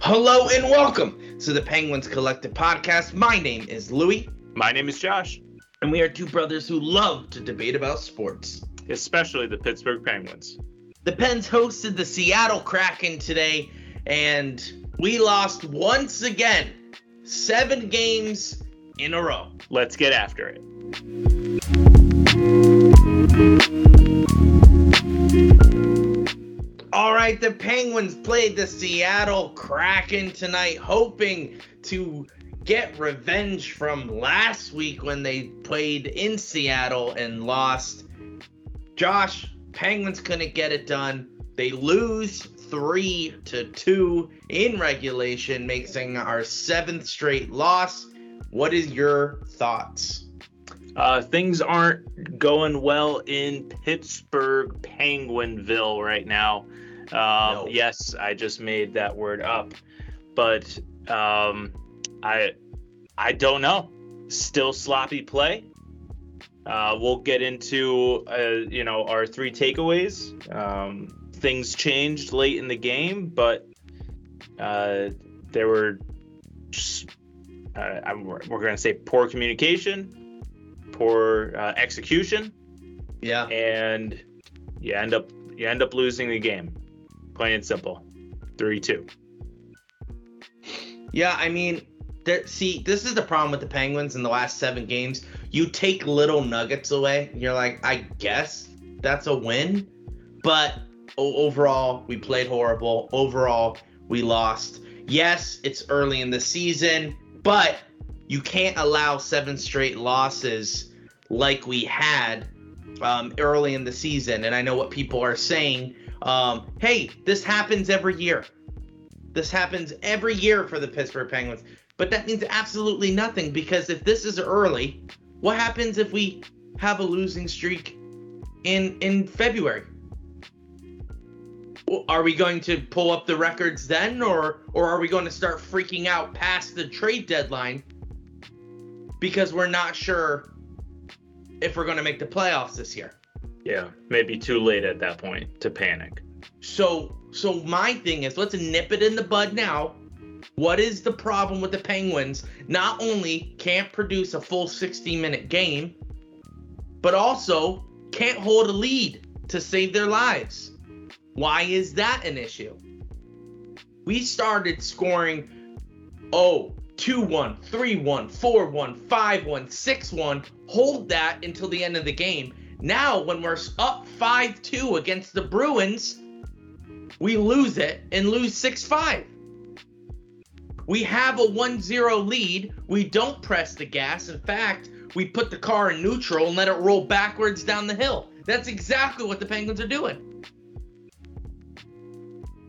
Hello and welcome to the Penguins Collective Podcast. My name is Louie. My name is Josh. And we are two brothers who love to debate about sports, especially the Pittsburgh Penguins. The Pens hosted the Seattle Kraken today, and we lost once again, seven games in a row. Let's get after it. All right, the Penguins played the Seattle Kraken tonight, hoping to get revenge from last week when they played in Seattle and lost. Josh, Penguins couldn't get it done. They lose three to two in regulation, making our seventh straight loss. What is your thoughts? Uh, things aren't going well in Pittsburgh, Penguinville right now. Um, no. Yes, I just made that word up, but um, I I don't know. Still sloppy play. Uh, we'll get into uh, you know our three takeaways. Um, things changed late in the game, but uh, there were just, uh, we're going to say poor communication, poor uh, execution. Yeah, and you end up you end up losing the game. Plain and simple, three two. Yeah, I mean, there, see, this is the problem with the Penguins in the last seven games. You take little nuggets away. You're like, I guess that's a win, but overall, we played horrible. Overall, we lost. Yes, it's early in the season, but you can't allow seven straight losses like we had um, early in the season. And I know what people are saying um, hey, this happens every year. This happens every year for the Pittsburgh Penguins. But that means absolutely nothing because if this is early, what happens if we have a losing streak in in February? Are we going to pull up the records then or or are we going to start freaking out past the trade deadline because we're not sure if we're going to make the playoffs this year? Yeah, maybe too late at that point to panic. So, so my thing is, let's nip it in the bud now. What is the problem with the Penguins? Not only can't produce a full 60 minute game, but also can't hold a lead to save their lives. Why is that an issue? We started scoring, oh, 2 1, 3 1, 4 1, 5 1, 6 1. Hold that until the end of the game now, when we're up 5 2 against the Bruins, we lose it and lose 6 5. We have a 1 0 lead. We don't press the gas. In fact, we put the car in neutral and let it roll backwards down the hill. That's exactly what the Penguins are doing.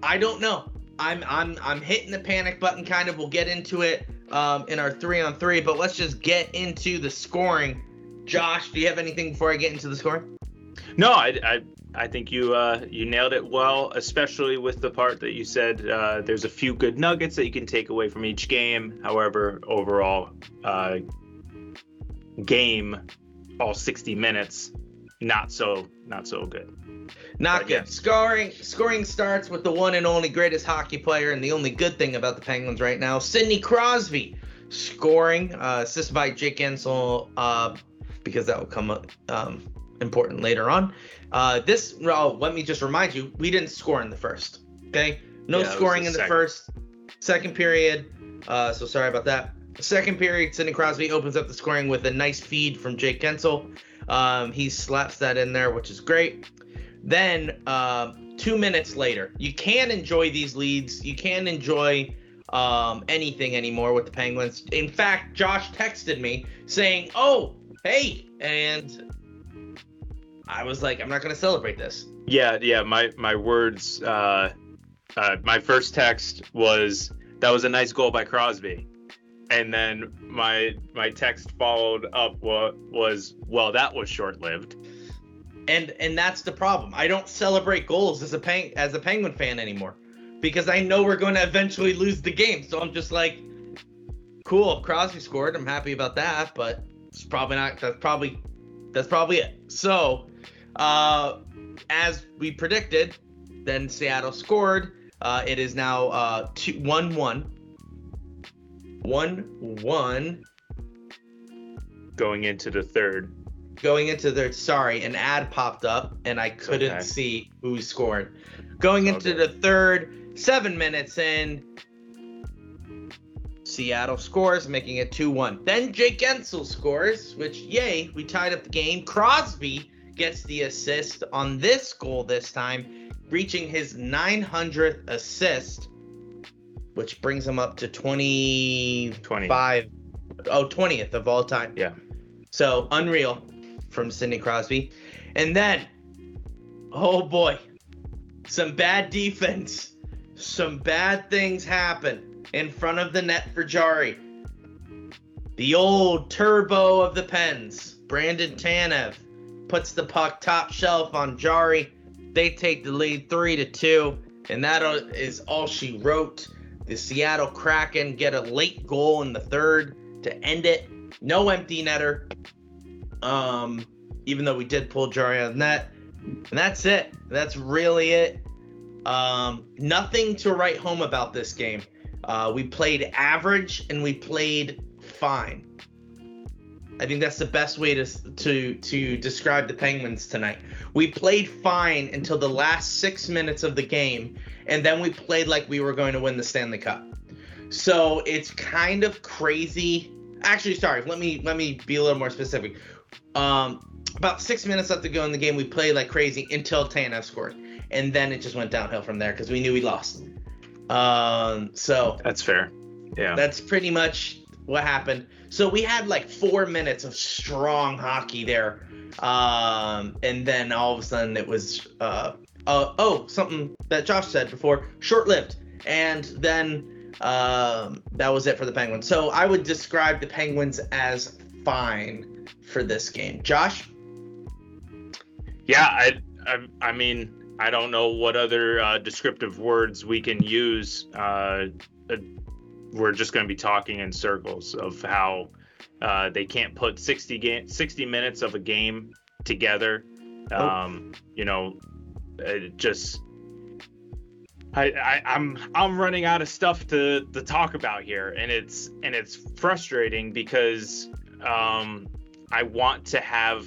I don't know. I'm I'm I'm hitting the panic button kind of. We'll get into it um, in our three on three, but let's just get into the scoring Josh, do you have anything before I get into the score? No, I, I, I think you uh, you nailed it well, especially with the part that you said uh, there's a few good nuggets that you can take away from each game. However, overall uh, game, all 60 minutes, not so not so good. Not good. Scoring scoring starts with the one and only greatest hockey player and the only good thing about the Penguins right now, Sidney Crosby, scoring uh, assisted by Jake Guentzel. Uh, because that will come up um, important later on. Uh, this, well, let me just remind you, we didn't score in the first. Okay, no yeah, scoring the in the second. first, second period. Uh, so sorry about that. Second period, Sidney Crosby opens up the scoring with a nice feed from Jake Guentzel. Um, he slaps that in there, which is great. Then uh, two minutes later, you can enjoy these leads. You can enjoy um, anything anymore with the Penguins. In fact, Josh texted me saying, "Oh, hey, and I was like, I'm not gonna celebrate this. Yeah, yeah. My my words. Uh, uh, my first text was that was a nice goal by Crosby, and then my my text followed up what was well that was short lived. And and that's the problem. I don't celebrate goals as a as a Penguin fan anymore because I know we're going to eventually lose the game. So I'm just like, cool. Crosby scored. I'm happy about that, but it's probably not. That's probably that's probably it. So, uh, as we predicted, then Seattle scored. Uh, it is now uh, two, one one. One one. Going into the third. Going into the sorry, an ad popped up and I couldn't okay. see who scored. Going oh, into okay. the third, seven minutes in, Seattle scores, making it 2 1. Then Jake Guentzel scores, which, yay, we tied up the game. Crosby gets the assist on this goal this time, reaching his 900th assist, which brings him up to 25. 20. Oh, 20th of all time. Yeah. So unreal from Sidney Crosby. And then, oh boy, some bad defense. Some bad things happen in front of the net for Jarry. The old turbo of the Pens, Brandon Tanev, puts the puck top shelf on Jarry. They take the lead three to two, and that is all she wrote. The Seattle Kraken get a late goal in the third to end it. No empty netter. Um, even though we did pull Jarry on net. And that's it. That's really it. Um, nothing to write home about this game. Uh, we played average and we played fine. I think that's the best way to to to describe the Penguins tonight. We played fine until the last six minutes of the game, and then we played like we were going to win the Stanley Cup. So it's kind of crazy. Actually, sorry. Let me let me be a little more specific. Um, about six minutes left to go in the game, we played like crazy until Tanev scored, and then it just went downhill from there because we knew we lost. Um, so that's fair. Yeah, that's pretty much what happened. So we had like four minutes of strong hockey there, um, and then all of a sudden it was uh, uh oh something that Josh said before, short-lived, and then um, that was it for the Penguins. So I would describe the Penguins as fine for this game. Josh. Yeah, I, I, I mean, I don't know what other uh, descriptive words we can use. Uh, we're just going to be talking in circles of how uh, they can't put 60 game 60 minutes of a game together. Oh. Um, you know, it just I, I, I'm I'm running out of stuff to to talk about here, and it's and it's frustrating because um, I want to have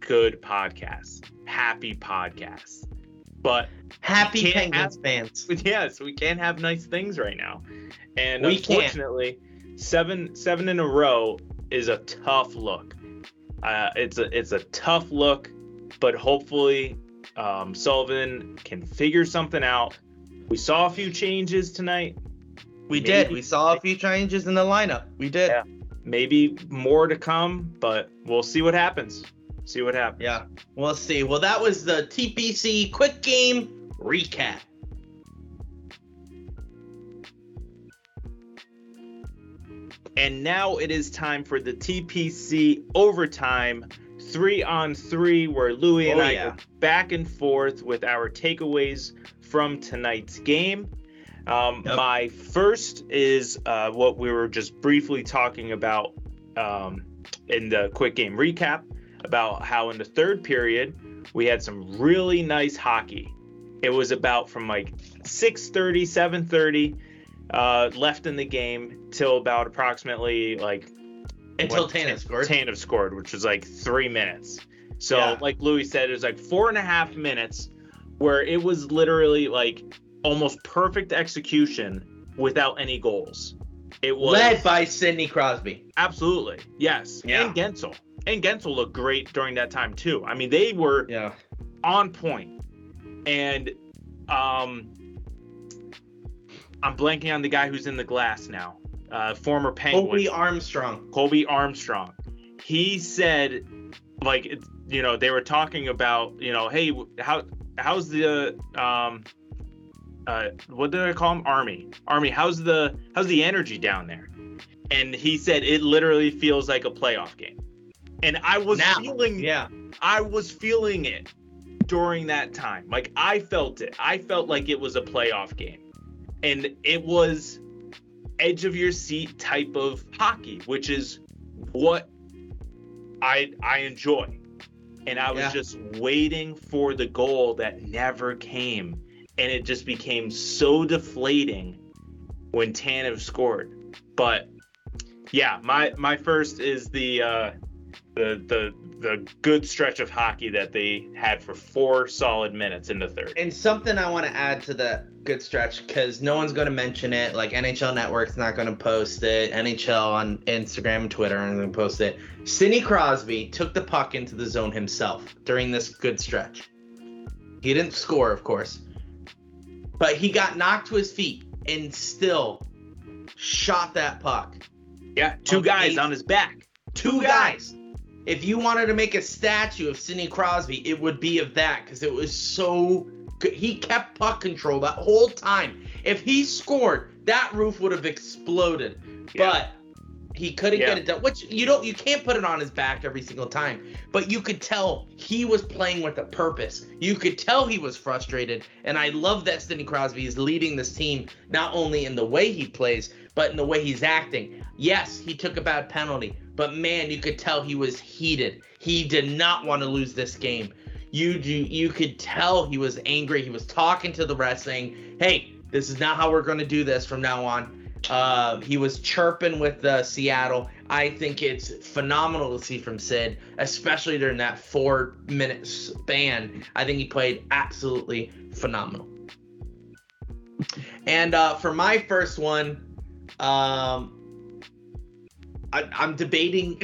good podcasts, happy podcasts, but happy Penguins have, fans. Yes, we can't have nice things right now, and we unfortunately, can't. seven seven in a row is a tough look. Uh, it's a it's a tough look, but hopefully um, Sullivan can figure something out. We saw a few changes tonight. We Maybe. did. We saw a few changes in the lineup. We did. Yeah. Maybe more to come, but we'll see what happens see what happens. Yeah, we'll see. Well, that was the TPC quick game recap. And now it is time for the TPC overtime three on three, where Louie and oh, I yeah. go back and forth with our takeaways from tonight's game. Um, yep. My first is uh, what we were just briefly talking about um, in the quick game recap about how in the third period we had some really nice hockey. It was about from like 6:30, 7:30 uh, left in the game till about approximately like until Tanev scored. Tanev scored, which was like three minutes. So, yeah. like Louie said, it was like four and a half minutes where it was literally like almost perfect execution without any goals. It was led by Sidney Crosby. Absolutely, yes, yeah. and Guentzel and Guentzel looked great during that time too. I mean, they were yeah. on point. And um, I'm blanking on the guy who's in the glass now. Uh, former Penguin. Colby Armstrong. Colby Armstrong. He said, like, you know, they were talking about, you know, hey, how how's the um, uh, what did I call him? Army. Army. How's the how's the energy down there? And he said it literally feels like a playoff game and I was now, feeling yeah I was feeling it during that time. Like I felt it. I felt like it was a playoff game. And it was edge of your seat type of hockey, which is what I I enjoy. And I was yeah. just waiting for the goal that never came. And it just became so deflating when Tanev scored. But yeah, my my first is the uh the the the good stretch of hockey that they had for four solid minutes in the third. And something I want to add to that good stretch because no one's going to mention it. Like NHL Network's not going to post it. NHL on Instagram and Twitter aren't going to post it. Sidney Crosby took the puck into the zone himself during this good stretch. He didn't score, of course, but he got knocked to his feet and still shot that puck. Yeah, two guys eight, on his back. Two, two guys. guys if you wanted to make a statue of Sidney Crosby, it would be of that because it was so good. He kept puck control that whole time. If he scored, that roof would have exploded. Yeah. But he couldn't yeah. get it done. Which you don't you can't put it on his back every single time. But you could tell he was playing with a purpose. You could tell he was frustrated. And I love that Sidney Crosby is leading this team not only in the way he plays, but in the way he's acting. Yes, he took a bad penalty, but man, you could tell he was heated. He did not want to lose this game. You do you could tell he was angry. He was talking to the rest saying, "Hey, this is not how we're going to do this from now on." Uh, he was chirping with uh, Seattle. I think it's phenomenal to see from Sid, especially during that four minute span. I think he played absolutely phenomenal. And uh, for my first one, um, I, I'm debating.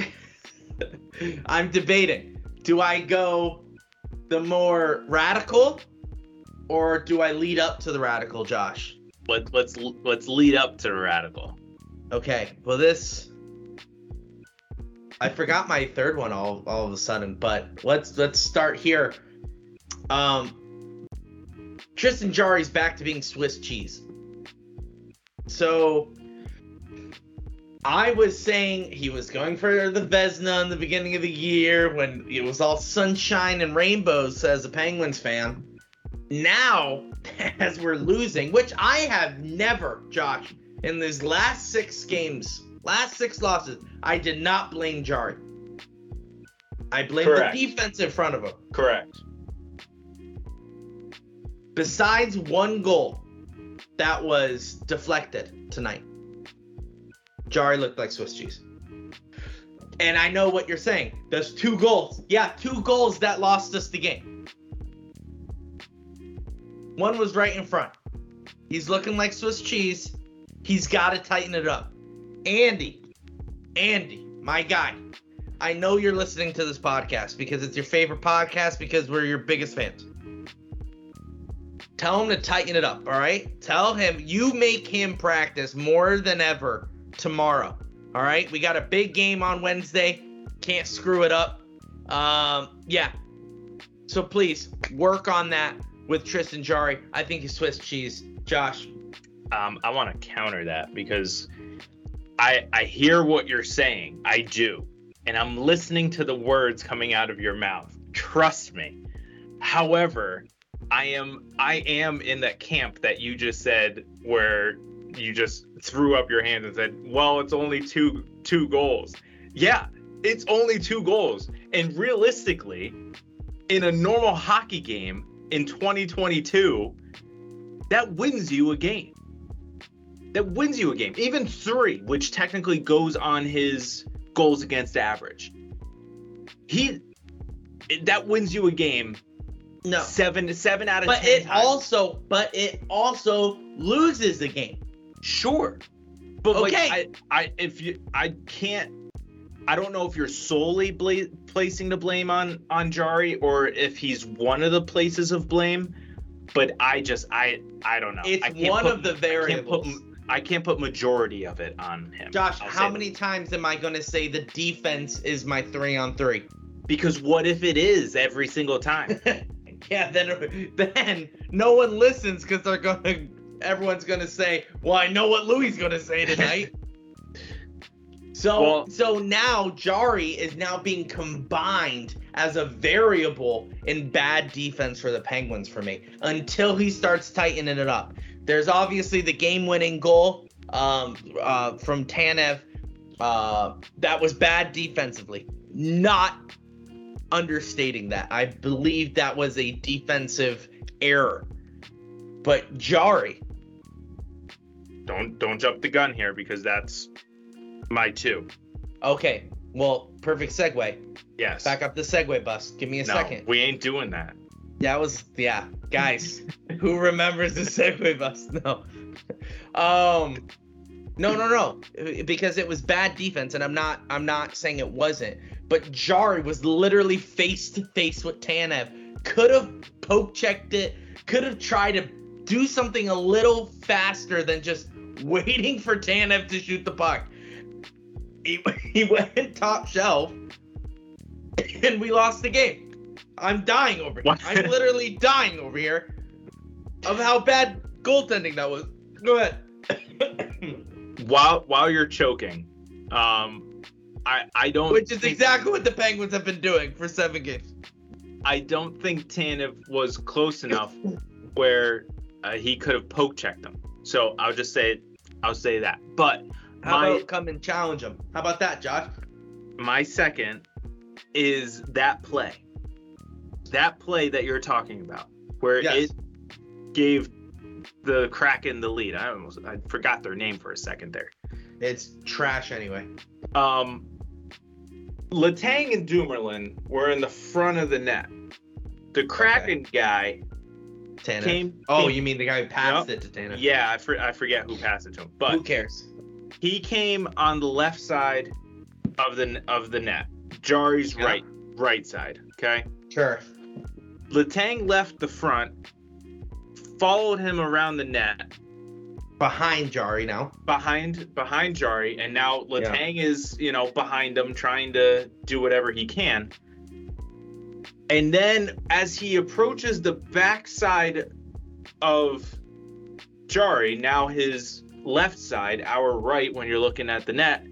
I'm debating. Do I go the more radical, or do I lead up to the radical, Josh? Let, let's let's lead up to radical. Okay. Well, this. I forgot my third one all all of a sudden, but let's let's start here. Um, Tristan Jarry's back to being Swiss cheese. So I was saying he was going for the Vezina in the beginning of the year when it was all sunshine and rainbows as a Penguins fan. Now, as we're losing, which I have never, Josh, in these last six games, last six losses, I did not blame Jarry. I blame Correct. the defense in front of him. Correct. Besides one goal that was deflected tonight. Jarry looked like Swiss cheese. And I know what you're saying. There's two goals. Yeah, two goals that lost us the game. One was right in front. He's looking like Swiss cheese. He's got to tighten it up. Andy, Andy, my guy. I know you're listening to this podcast because it's your favorite podcast because we're your biggest fans. Tell him to tighten it up, all right? Tell him you make him practice more than ever tomorrow. All right, we got a big game on Wednesday. Can't screw it up. Um, yeah. So please work on that with Tristan Jarry. I think he's Swiss cheese. Josh. Um, I want to counter that because I I hear what you're saying. I do. And I'm listening to the words coming out of your mouth. Trust me. However, I am I am in that camp that you just said where you just threw up your hands and said, "Well, it's only two two goals." Yeah, it's only two goals. And realistically, in a normal hockey game in 2022, that wins you a game. That wins you a game. Even 3, which technically goes on his goals against average. He that wins you a game no seven seven out of but 10 it times. also but it also loses the game Sure. But okay. Like, I, I, if you, I can't. I don't know if you're solely bla- placing the blame on on Jarry or if he's one of the places of blame. But I just, I, I don't know. It's one put, of the variables. I can't, put, I can't put majority of it on him. Josh, I'll how many that. times am I going to say the defense is my three on three? Because what if it is every single time? yeah, then then no one listens because they're going to everyone's gonna say, "Well, I know what Louie gonna say tonight." so, well, so now Jarry is now being combined as a variable in bad defense for the Penguins for me until he starts tightening it up. There's obviously the game-winning goal um, uh, from Tanev. Uh, that was bad defensively. not understating that. I believe that was a defensive error. But Jarry. Don't don't jump the gun here because that's my two. Okay. Well, perfect segue. Yes. Back up the segue bus. Give me a no, second. We ain't doing that. Yeah, that was yeah, guys. who remembers the segue bus? No. Um no, no, no. Because it was bad defense, and I'm not I'm not saying it wasn't. But Jarry was literally face to face with Tanev. Could have poke checked it, could have tried to do something a little faster than just waiting for Tanev to shoot the puck. He, he went top shelf and we lost the game. I'm dying over here. I'm literally dying over here of how bad goaltending that was. Go ahead. while while you're choking, um, I I don't. Which is exactly what the Penguins have been doing for seven games. I don't think Tanev was close enough where uh, he could have poke checked them. So I'll just say I'll say that. But how my, about come and challenge him? How about that, Josh? My second is that play. That play that you're talking about, where yes. it gave the Kraken the lead. I almost I forgot their name for a second there. It's trash anyway. Um, Letang and Dumoulin were in the front of the net. The Kraken okay. guy Tanev. Came, oh, came, you mean the guy who passed it to Tanev? Yeah, I, for, I forget who passed it to him. But who cares? He came on the left side of the of the net. Jarry's right right side. Okay. Sure. Letang left the front, followed him around the net. Behind Jarry now. Behind behind Jarry, and now Letang yeah. is you know behind him, trying to do whatever he can. And then as he approaches the backside of Jarry, now his left side, our right when you're looking at the net,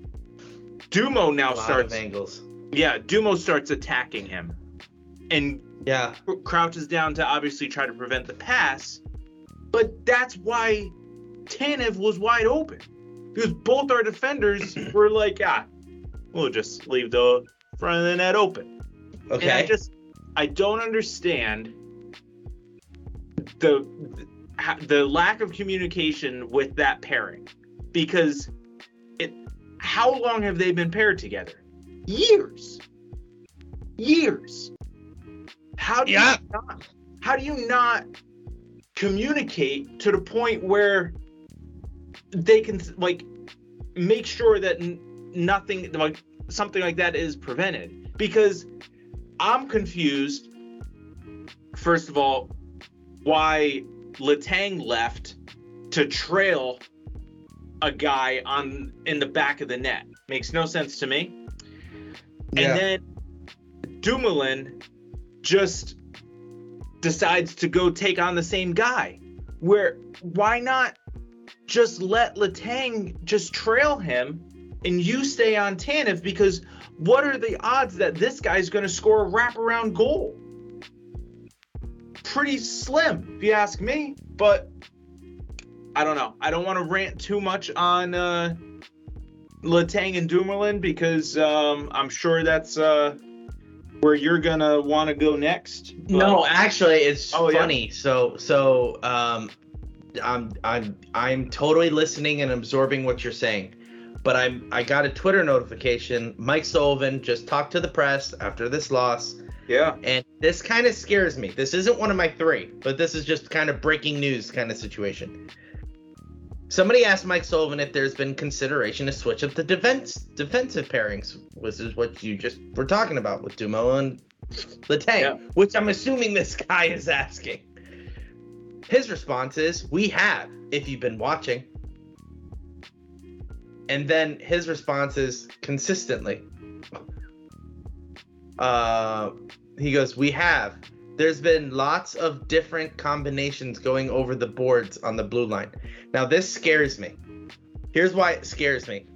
Dumo now starts angles. Yeah, Dumo starts attacking him. And yeah, crouches down to obviously try to prevent the pass. But that's why Tanev was wide open. Because both our defenders were like, ah, we'll just leave the front of the net open. Okay. And I just I don't understand the the lack of communication with that pairing because it how long have they been paired together? Years. Years. How do yeah. you not how do you not communicate to the point where they can like make sure that nothing like something like that is prevented because I'm confused. First of all, why Letang left to trail a guy on in the back of the net makes no sense to me. Yeah. And then Dumoulin just decides to go take on the same guy. Where why not just let Letang just trail him and you stay on Tanev because what are the odds that this guy's going to score a wraparound goal? Pretty slim, if you ask me. But I don't know. I don't want to rant too much on uh, Letang and Dumoulin because um, I'm sure that's uh, where you're gonna want to go next. But... No, actually, it's oh, funny. Yeah. So, so um, I'm I'm I'm totally listening and absorbing what you're saying but I'm I got a Twitter notification. Mike Sullivan just talked to the press after this loss. Yeah. And this kind of scares me. This isn't one of my three, but this is just kind of breaking news kind of situation. Somebody asked Mike Sullivan if there's been consideration to switch up the defense defensive pairings, which is what you just were talking about with Dumo and Letang, yeah. which I'm assuming this guy is asking. His response is, "We have, if you've been watching." and then his response is consistently uh he goes we have. There's been lots of different combinations going over the boards on the blue line. Now this scares me. Here's why it scares me.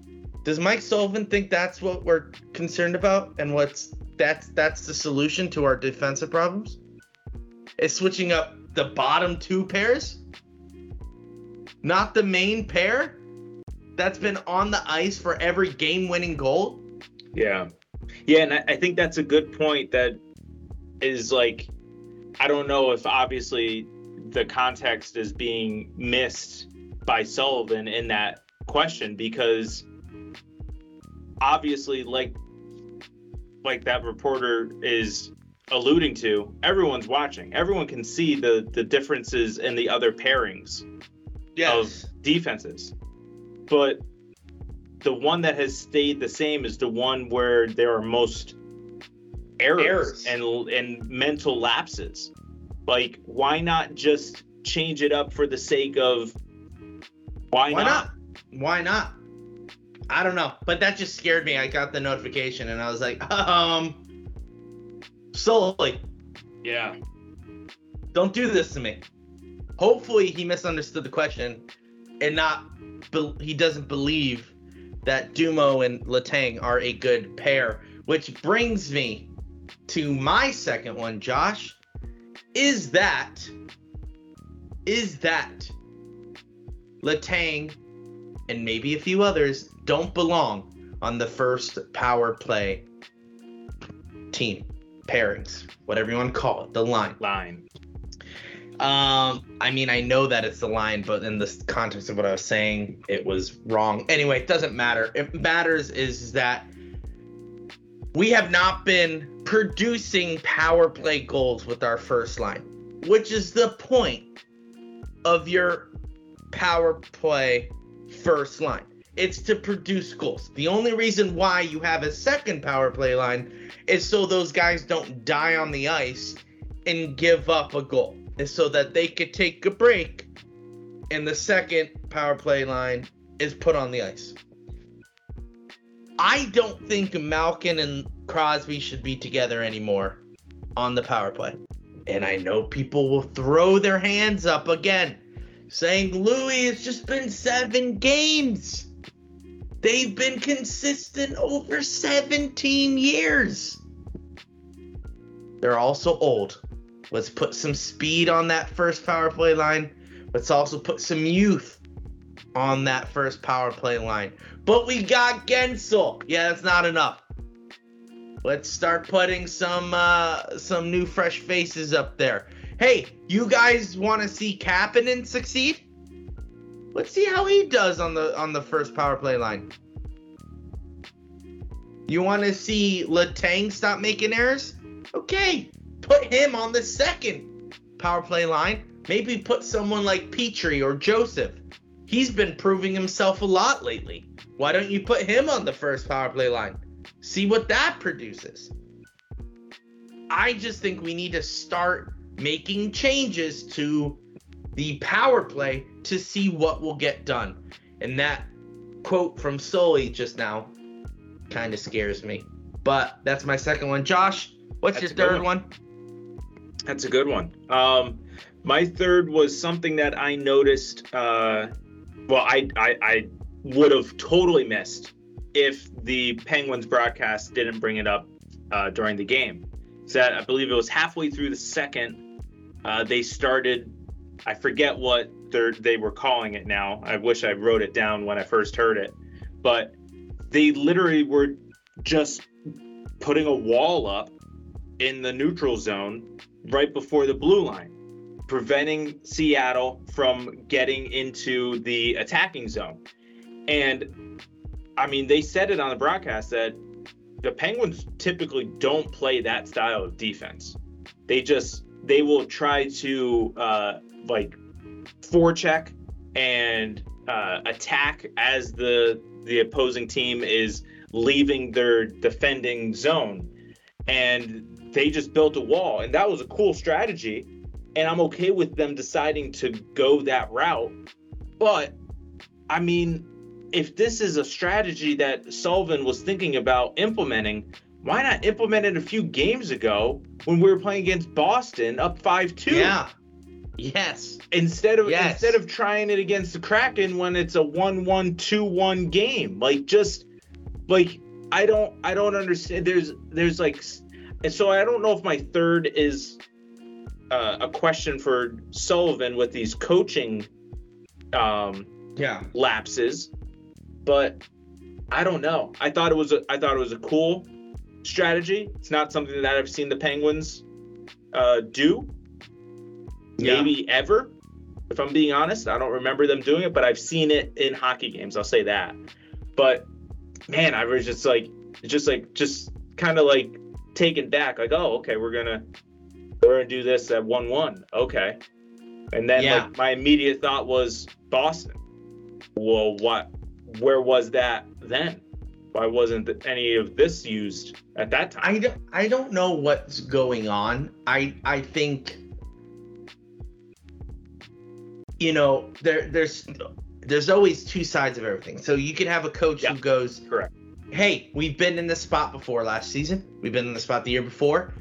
Does mike sullivan think that's what we're concerned about and what's that's that's the solution to our defensive problems? Is switching up the bottom two pairs? Not the main pair? That's been on the ice for every game winning goal. Yeah. Yeah, and I, I think that's a good point. That is like, I don't know if obviously the context is being missed by Sullivan in that question because obviously like like that reporter is alluding to everyone's watching everyone can see the the differences in the other pairings yes. of defenses but the one that has stayed the same is the one where there are most errors, errors. and and mental lapses like why not just change it up for the sake of why, why not? not? Why not? I don't know, but that just scared me. I got the notification and I was like, um, Sully. Yeah. Don't do this to me. Hopefully, he misunderstood the question and not be- he doesn't believe that Dumo and Letang are a good pair, which brings me to my second one, Josh. Is that is that Letang and maybe a few others don't belong on the first power play team pairings, whatever you want to call it, the line. Line. Um, I mean, I know that it's the line, but in the context of what I was saying, it was wrong. Anyway, it doesn't matter. It matters is that we have not been producing power play goals with our first line, which is the point of your power play first line. It's to produce goals. The only reason why you have a second power play line is so those guys don't die on the ice and give up a goal. Is so that they could take a break and the second power play line is put on the ice. I don't think Malkin and Crosby should be together anymore on the power play. And I know people will throw their hands up again saying Louie it's just been seven games. They've been consistent over 17 years. They're also old. Let's put some speed on that first power play line. Let's also put some youth on that first power play line. But we got Guentzel. Yeah, that's not enough. Let's start putting some uh, some new fresh faces up there. Hey, you guys want to see Kapanen succeed? Let's see how he does on the on the first power play line. You want to see Letang stop making errors? Okay, put him on the second power play line. Maybe put someone like Petry or Joseph. He's been proving himself a lot lately. Why don't you put him on the first power play line? See what that produces. I just think we need to start making changes to the power play to see what will get done. And that quote from Sully just now kind of scares me. But that's my second one. Josh, what's that's your third one. one? That's a good one. Um, my third was something that I noticed. Uh, well, I, I, I would have totally missed if the Penguins broadcast didn't bring it up uh, during the game. So that I believe it was halfway through the second uh, they started, I forget what they were calling it now. I wish I wrote it down when I first heard it, but they literally were just putting a wall up in the neutral zone right before the blue line, preventing Seattle from getting into the attacking zone. And I mean, they said it on the broadcast that the Penguins typically don't play that style of defense. They just they will try to uh, like forecheck and uh, attack as the the opposing team is leaving their defending zone, and they just built a wall, and that was a cool strategy, and I'm okay with them deciding to go that route, but I mean, if this is a strategy that Sullivan was thinking about implementing, why not implement it a few games ago when we were playing against Boston up 5-2? Yeah. Yes. Instead of yes. instead of trying it against the Kraken when it's a 1-1 2-1 game. Like just like I don't I don't understand there's there's like and so I don't know if my third is uh, a question for Sullivan with these coaching um yeah lapses but I don't know. I thought it was a I thought it was a cool strategy. It's not something that I've seen the Penguins uh, do. Maybe yeah. ever. If I'm being honest, I don't remember them doing it, but I've seen it in hockey games. I'll say that. But man, I was just like, just like, just kind of like taken back. Like, oh, okay, we're gonna we're gonna do this at one one. Okay, and then yeah. like my immediate thought was Boston. Well, what? Where was that then? Why wasn't any of this used at that time? I don't, I don't know what's going on. I I think you know there there's there's always two sides of everything. So you can have a coach yeah. who goes, correct. Hey, we've been in this spot before last season. We've been in the spot the year before.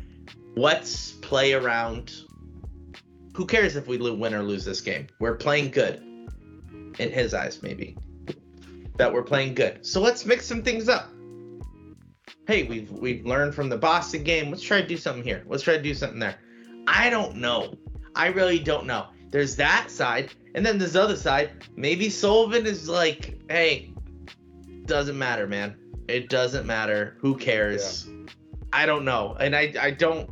Let's play around. Who cares if we win or lose this game? We're playing good. In his eyes, maybe that we're playing good. So let's mix some things up. Hey, we've we've learned from the Boston game. Let's try to do something here. Let's try to do something there. I don't know. I really don't know. There's that side, and then this other side. Maybe Sullivan is like, hey, doesn't matter, man. It doesn't matter. Who cares? Yeah. I don't know, and I I don't.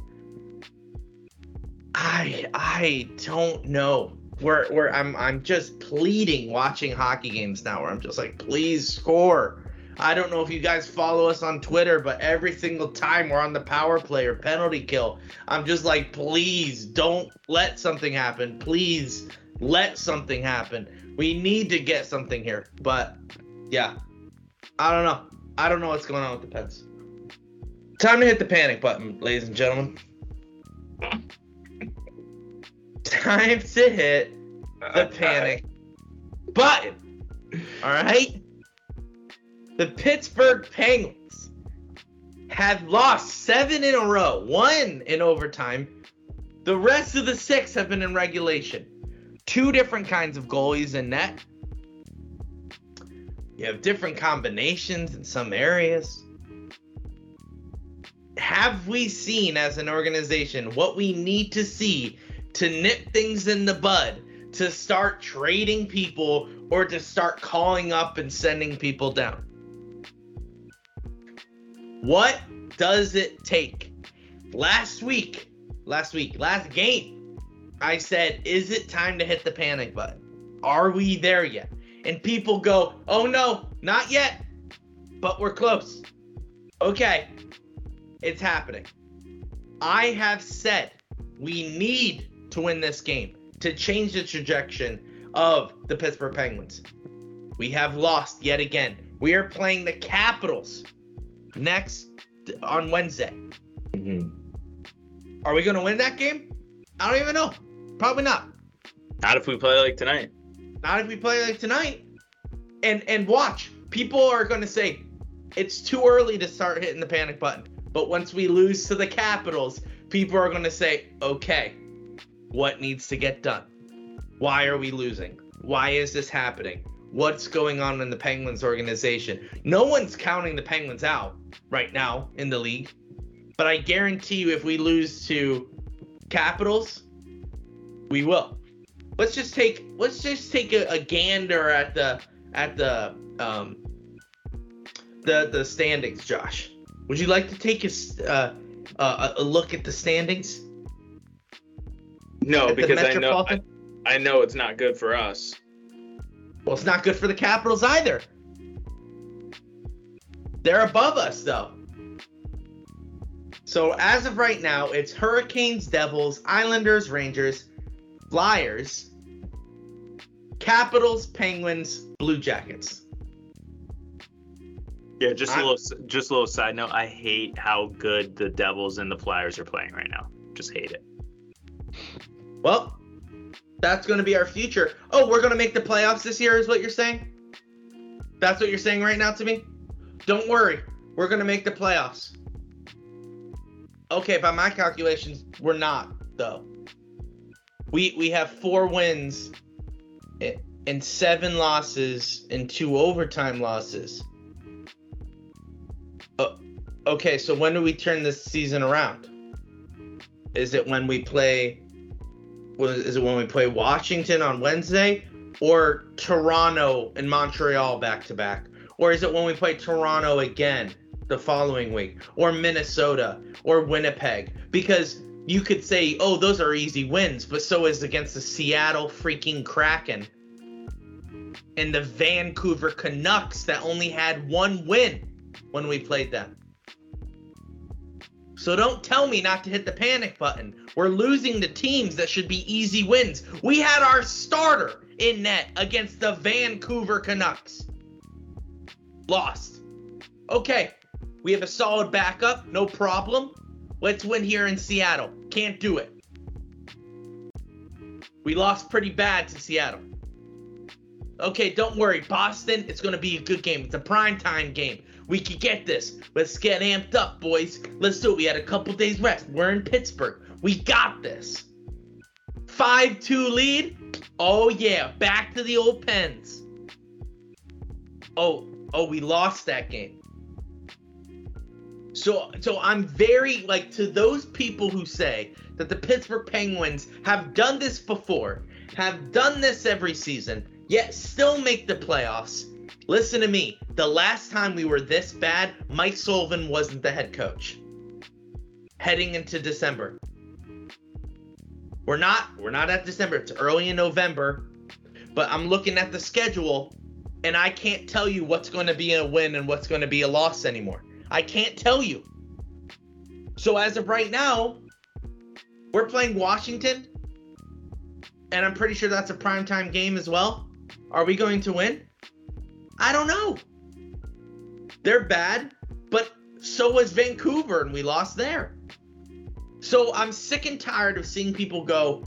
I I don't know where where I'm I'm just pleading watching hockey games now where I'm just like please score. I don't know if you guys follow us on Twitter, but every single time we're on the power play or penalty kill, I'm just like please don't let something happen. Please let something happen. We need to get something here. But yeah. I don't know. I don't know what's going on with the Pens. Time to hit the panic button, ladies and gentlemen time to hit the panic button. All right? The Pittsburgh Penguins have lost seven in a row, one in overtime. The rest of the six have been in regulation. Two different kinds of goalies in net. You have different combinations in some areas. Have we seen as an organization what we need to see to nip things in the bud, to start trading people, or to start calling up and sending people down. What does it take? Last week, last week, last game, I said, is it time to hit the panic button? Are we there yet? And people go, oh no, not yet, but we're close. Okay, it's happening. I have said we need to win this game, to change the trajectory of the Pittsburgh Penguins. We have lost yet again. We are playing the Capitals next on Wednesday. Mm-hmm. Are we going to win that game? I don't even know. Probably not. Not if we play like tonight. Not if we play like tonight. And and watch, people are going to say it's too early to start hitting the panic button. But once we lose to the Capitals, people are going to say, "Okay, what needs to get done. Why are we losing? Why is this happening? What's going on in the Penguins organization? No one's counting the Penguins out right now in the league. But I guarantee you, if we lose to Capitals, we will. Let's just take let's just take a, a gander at the at the um the the standings, Josh. Would you like to take a uh, a look at the standings? No, because I know I, I know it's not good for us. Well, it's not good for the Capitals either. They're above us though. So as of right now, it's Hurricanes, Devils, Islanders, Rangers, Flyers, Capitals, Penguins, Blue Jackets. Yeah, just a little just a little side note. I hate how good the Devils and the Flyers are playing right now. Just hate it. Well, that's going to be our future. Oh, we're going to make the playoffs this year, is what you're saying? That's what you're saying right now to me? Don't worry. We're going to make the playoffs. Okay, by my calculations, we're not, though. We, we have four wins and seven losses and two overtime losses. Uh, okay, so when do we turn this season around? Is it when we play is it when we play Washington on Wednesday or Toronto and Montreal back to back? Or is it when we play Toronto again the following week, or Minnesota, or Winnipeg, because you could say, oh, those are easy wins, but so is against the Seattle freaking Kraken and the Vancouver Canucks that only had one win when we played them. So don't tell me not to hit the panic button. We're losing the teams that should be easy wins. We had our starter in net against the Vancouver Canucks. Lost. Okay, we have a solid backup, no problem. Let's win here in Seattle. Can't do it. We lost pretty bad to Seattle. Okay, don't worry. Boston, it's going to be a good game. It's a prime time game. We can get this. Let's get amped up, boys. Let's do it. We had a couple days rest. We're in Pittsburgh. We got this. 5 2 lead. Oh, yeah. Back to the old pens. Oh, oh, we lost that game. So, so I'm very like to those people who say that the Pittsburgh Penguins have done this before, have done this every season, yet still make the playoffs. Listen to me. The last time we were this bad, Mike Sullivan wasn't the head coach. Heading into December. We're not we're not at December. It's early in November. But I'm looking at the schedule and I can't tell you what's going to be a win and what's going to be a loss anymore. I can't tell you. So as of right now, we're playing Washington and I'm pretty sure that's a primetime game as well. Are we going to win? I don't know. They're bad, but so was Vancouver, and we lost there. So I'm sick and tired of seeing people go,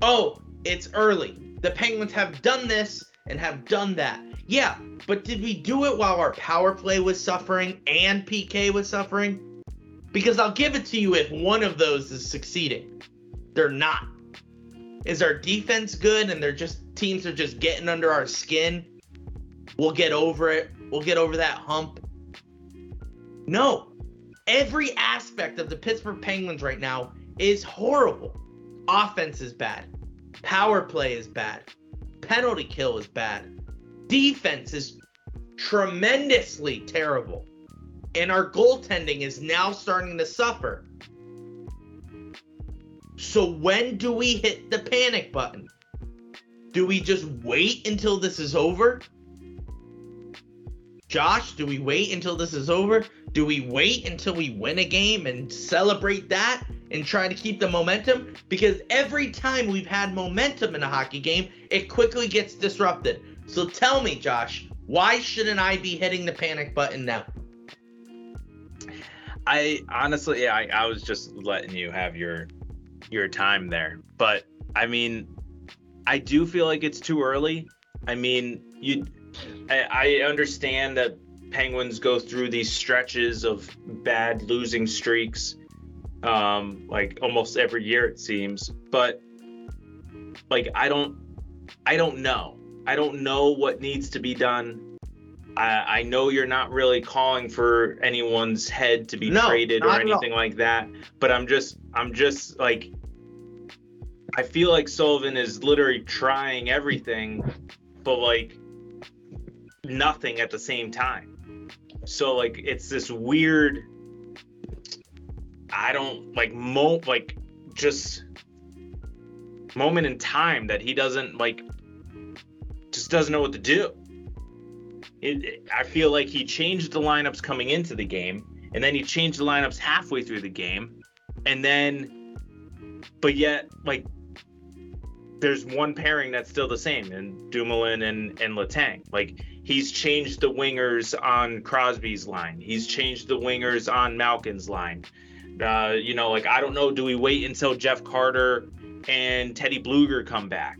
oh, it's early. The Penguins have done this and have done that. Yeah, but did we do it while our power play was suffering and PK was suffering? Because I'll give it to you if one of those is succeeding. They're not. Is our defense good and they're just teams are just getting under our skin? We'll get over it. We'll get over that hump. No. Every aspect of the Pittsburgh Penguins right now is horrible. Offense is bad. Power play is bad. Penalty kill is bad. Defense is tremendously terrible. And our goaltending is now starting to suffer. So when do we hit the panic button? Do we just wait until this is over? Josh, do we wait until this is over? Do we wait until we win a game and celebrate that and try to keep the momentum? Because every time we've had momentum in a hockey game, it quickly gets disrupted. So tell me, Josh, why shouldn't I be hitting the panic button now? I honestly, yeah, I, I was just letting you have your your time there, but I mean, I do feel like it's too early. I mean, you I, I understand that Penguins go through these stretches of bad losing streaks, um, like almost every year it seems. But like I don't, I don't know. I don't know what needs to be done. I, I know you're not really calling for anyone's head to be no, traded or anything like that. But I'm just, I'm just like, I feel like Sullivan is literally trying everything, but like nothing at the same time. So like it's this weird I don't like mo like just moment in time that he doesn't like doesn't know what to do. It, I feel like he changed the lineups coming into the game, and then he changed the lineups halfway through the game, and then, but yet, like, there's one pairing that's still the same, and Dumoulin and and Letang. Like, He's changed the wingers on Crosby's line. He's changed the wingers on Malkin's line. Uh, you know, like I don't know. Do we wait until Jeff Carter and Teddy Blueger come back?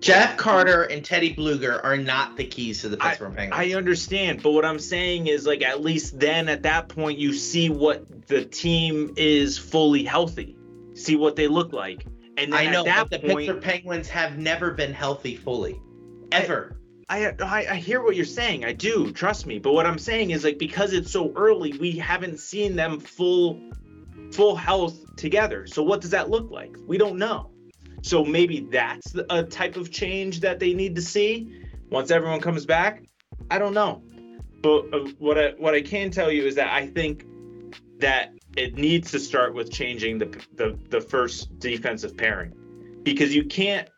Jeff Carter and Teddy Blueger are not the keys to the Pittsburgh Penguins. I understand, but what I'm saying is, like, at least then at that point, you see what the team is fully healthy, see what they look like, and I know that the point, Pittsburgh Penguins have never been healthy fully, ever. I, I, I hear what you're saying. I do. Trust me. But what I'm saying is like because it's so early, we haven't seen them full full health together. So what does that look like? We don't know. So maybe that's a type of change that they need to see once everyone comes back. I don't know. but uh, what I what I can tell you is that I think that it needs to start with changing the the, the first defensive pairing. Because you can't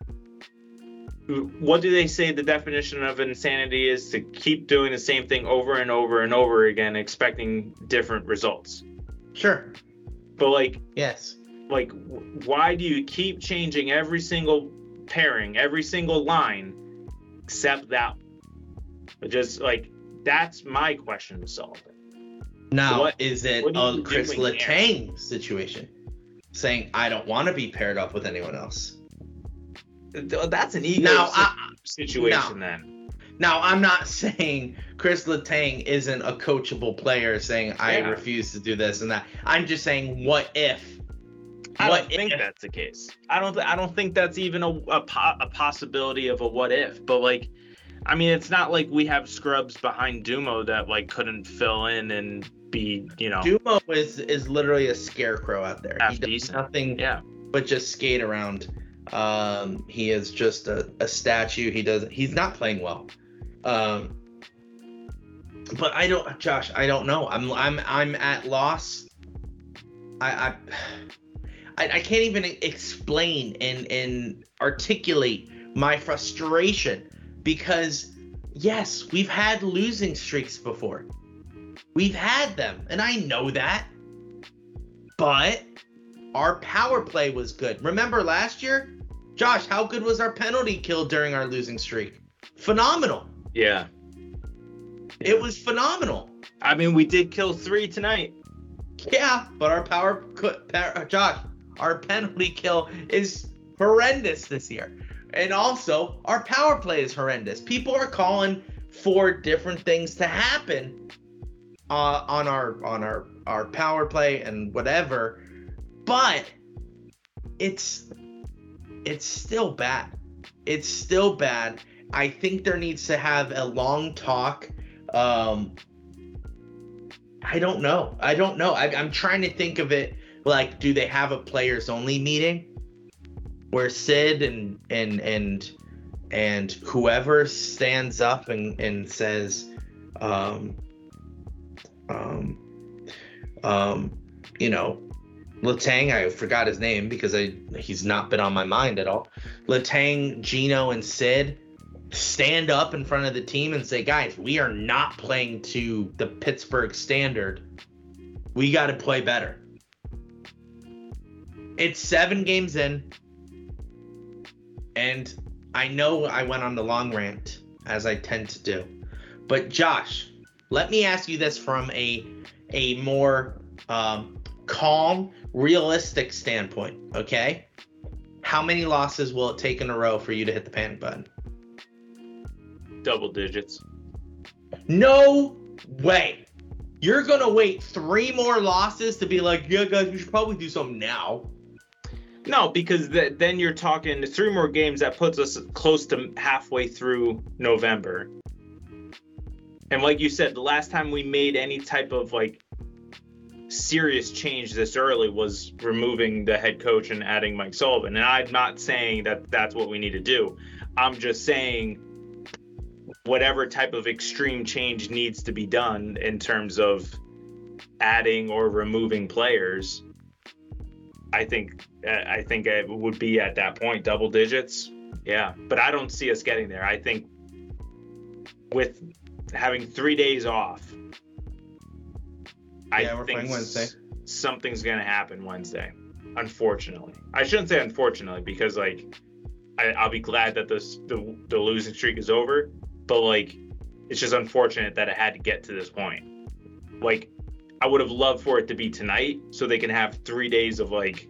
what do they say the definition of insanity is? To keep doing the same thing over and over and over again expecting different results. Sure. But like yes like why do you keep changing every single pairing every single line except that just like that's my question to solve now, what, is it a Chris Letang situation? Saying, I don't want to be paired up with anyone else. That's an ego now, I, situation now, then. Now, I'm not saying Chris Letang isn't a coachable player saying, I refuse to do this and that. I'm just saying, what if? I don't think if? that's the case. I don't. Th- I don't think that's even a a, po- a possibility of a what if. But like, I mean, it's not like we have scrubs behind Dumo that like couldn't fill in and be, you know. Dumo is is literally a scarecrow out there. He does decent. nothing yeah. but just skate around. Um, he is just a, a statue. He does he's not playing well. Um, but I don't Josh, I don't know. I'm I'm I'm at loss. I I I, I can't even explain and and articulate my frustration because yes, we've had losing streaks before. We've had them, and I know that. But our power play was good. Remember last year? Josh, how good was our penalty kill during our losing streak? Phenomenal. Yeah. It was phenomenal. I mean, we did kill three tonight. Yeah, but our power, Josh, our penalty kill is horrendous this year. And also, our power play is horrendous. People are calling for different things to happen uh, on our on our our power play and whatever, but it's it's still bad. It's still bad. I think there needs to have a long talk. Um, I don't know. I don't know. I, I'm trying to think of it like, do they have a players only meeting where Sid and and and and whoever stands up and and says, um, um, um, you know, Letang, I forgot his name because I he's not been on my mind at all. Letang, Gino, and Sid stand up in front of the team and say, guys, we are not playing to the Pittsburgh standard. We got to play better. It's seven games in, and I know I went on the long rant as I tend to do. But Josh, let me ask you this from a a more um, calm, realistic standpoint. Okay, how many losses will it take in a row for you to hit the panic button? Double digits. No way. You're gonna wait three more losses to be like, yeah, guys, we should probably do something now. No, because th- then you're talking three more games that puts us close to halfway through November. And like you said, the last time we made any type of like serious change this early was removing the head coach and adding Mike Sullivan. And I'm not saying that that's what we need to do. I'm just saying whatever type of extreme change needs to be done in terms of adding or removing players. I think uh, I think it would be at that point double digits. Yeah, but I don't see us getting there. I think with having three days off. Yeah, I we're think Wednesday. Something's gonna happen Wednesday. Unfortunately, I shouldn't say unfortunately because like I, will be glad that this the, the losing streak is over, but like it's just unfortunate that it had to get to this point. Like I would have loved for it to be tonight so they can have three days of like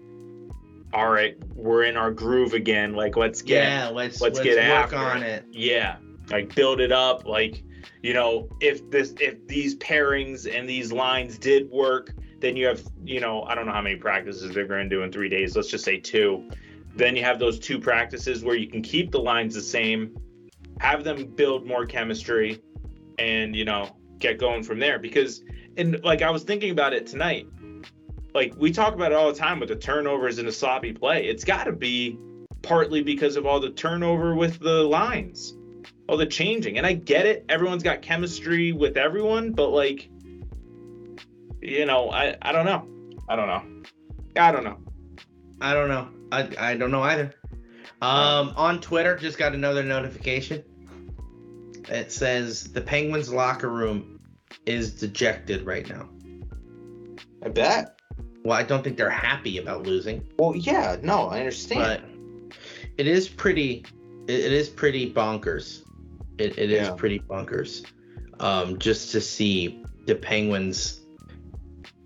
all right, we're in our groove again. Like let's get yeah, let's let's, let's get work on it. it. Yeah, like build it up. Like you know, if this if these pairings and these lines did work, then you have, you know, I don't know how many practices they're going to do in three days. Let's just say two. Then you have those two practices where you can keep the lines the same, have them build more chemistry, and you know, get going from there. Because, and like I was thinking about it tonight, like we talk about it all the time with the turnovers and the sloppy play. It's got to be partly because of all the turnover with the lines all the changing. And I get it. Everyone's got chemistry with everyone, but like, you know, I, I don't know. I don't know. I don't know. I don't know. I, I don't know either. Um, on Twitter, just got another notification. It says the Penguins locker room is dejected right now. I bet. Well, I don't think they're happy about losing. Well, yeah, no, I understand. But it is pretty. It, is pretty bonkers. It, it is Yeah. pretty bonkers. Um, just to see the Penguins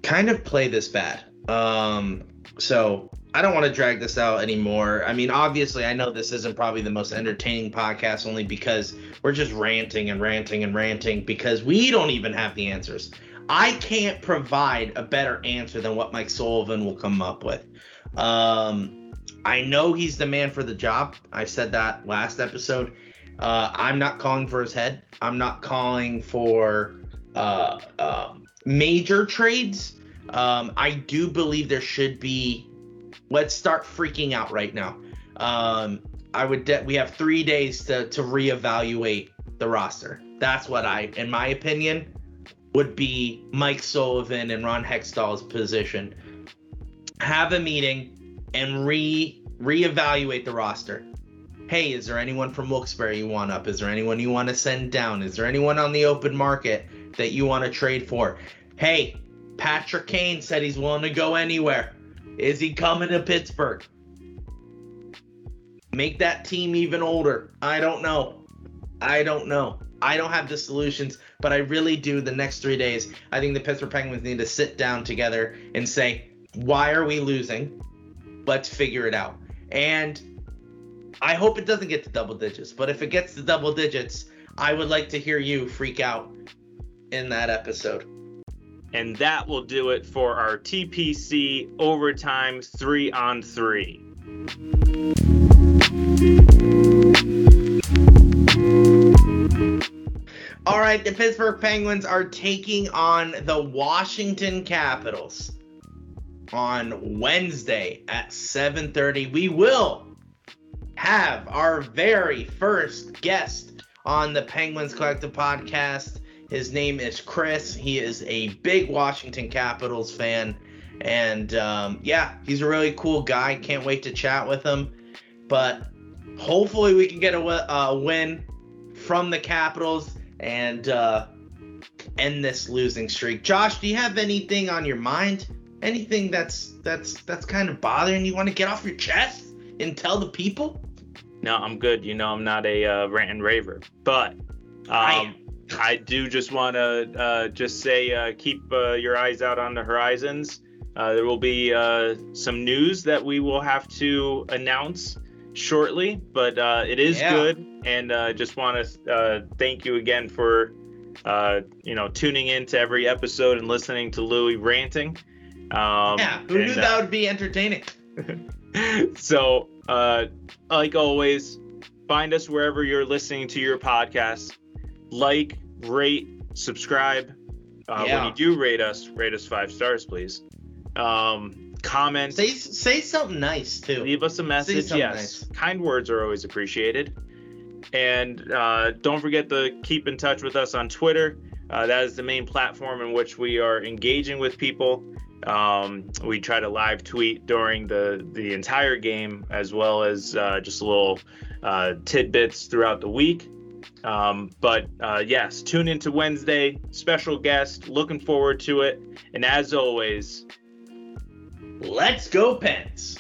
kind of play this bad. Um, so I don't want to drag this out anymore. I mean, obviously, I know this isn't probably the most entertaining podcast, only because we're just ranting and ranting and ranting because we don't even have the answers. I can't provide a better answer than what Mike Sullivan will come up with. Um, I know he's the man for the job. I said that last episode. Uh, I'm not calling for his head. I'm not calling for uh, um major trades. Um, I do believe there should be. Let's start freaking out right now. Um, I would. De- we have three days to to reevaluate the roster. That's what I, in my opinion, would be Mike Sullivan and Ron Hextall's position. Have a meeting and re reevaluate the roster. Hey, is there anyone from Wilkes-Barre you want up? Is there anyone you want to send down? Is there anyone on the open market that you want to trade for? Hey, Patrick Kane said he's willing to go anywhere. Is he coming to Pittsburgh? Make that team even older. I don't know. I don't know. I don't have the solutions, but I really do. The next three days, I think the Pittsburgh Penguins need to sit down together and say, why are we losing? Let's figure it out. And I hope it doesn't get to double digits, but if it gets to double digits, I would like to hear you freak out in that episode. And that will do it for our TPC overtime three on three. All right, the Pittsburgh Penguins are taking on the Washington Capitals on Wednesday at 7:30. We will have our very first guest on the Penguins Collective podcast. His name is Chris. He is a big Washington Capitals fan, and um, yeah, he's a really cool guy. Can't wait to chat with him. But hopefully, we can get a, wi- a win from the Capitals and uh, end this losing streak. Josh, do you have anything on your mind? Anything that's that's that's kind of bothering you? Want to get off your chest and tell the people? No, I'm good. You know, I'm not a uh, rant and raver, but I um, I do just want to uh, just say uh, keep uh, your eyes out on the horizons. Uh, there will be uh, some news that we will have to announce shortly, but uh, it is Yeah. good, and uh, just want to uh, thank you again for uh, you know tuning in to every episode and listening to Louie ranting. Um, yeah, who knew and, that would be entertaining? so, uh, like always, find us wherever you're listening to your podcast. Like, rate, subscribe. Uh, Yeah. When you do rate us, rate us five stars, please. Um, comment, Say say something nice too. leave us a message. Yes, nice. kind words are always appreciated. And uh, don't forget to keep in touch with us on Twitter. Uh, that is the main platform in which we are engaging with people. Um, we try to live tweet during the the entire game, as well as uh, just little uh, tidbits throughout the week. Um, but uh, yes, tune into Wednesday. Special guest. Looking forward to it. And as always, let's go, Pens.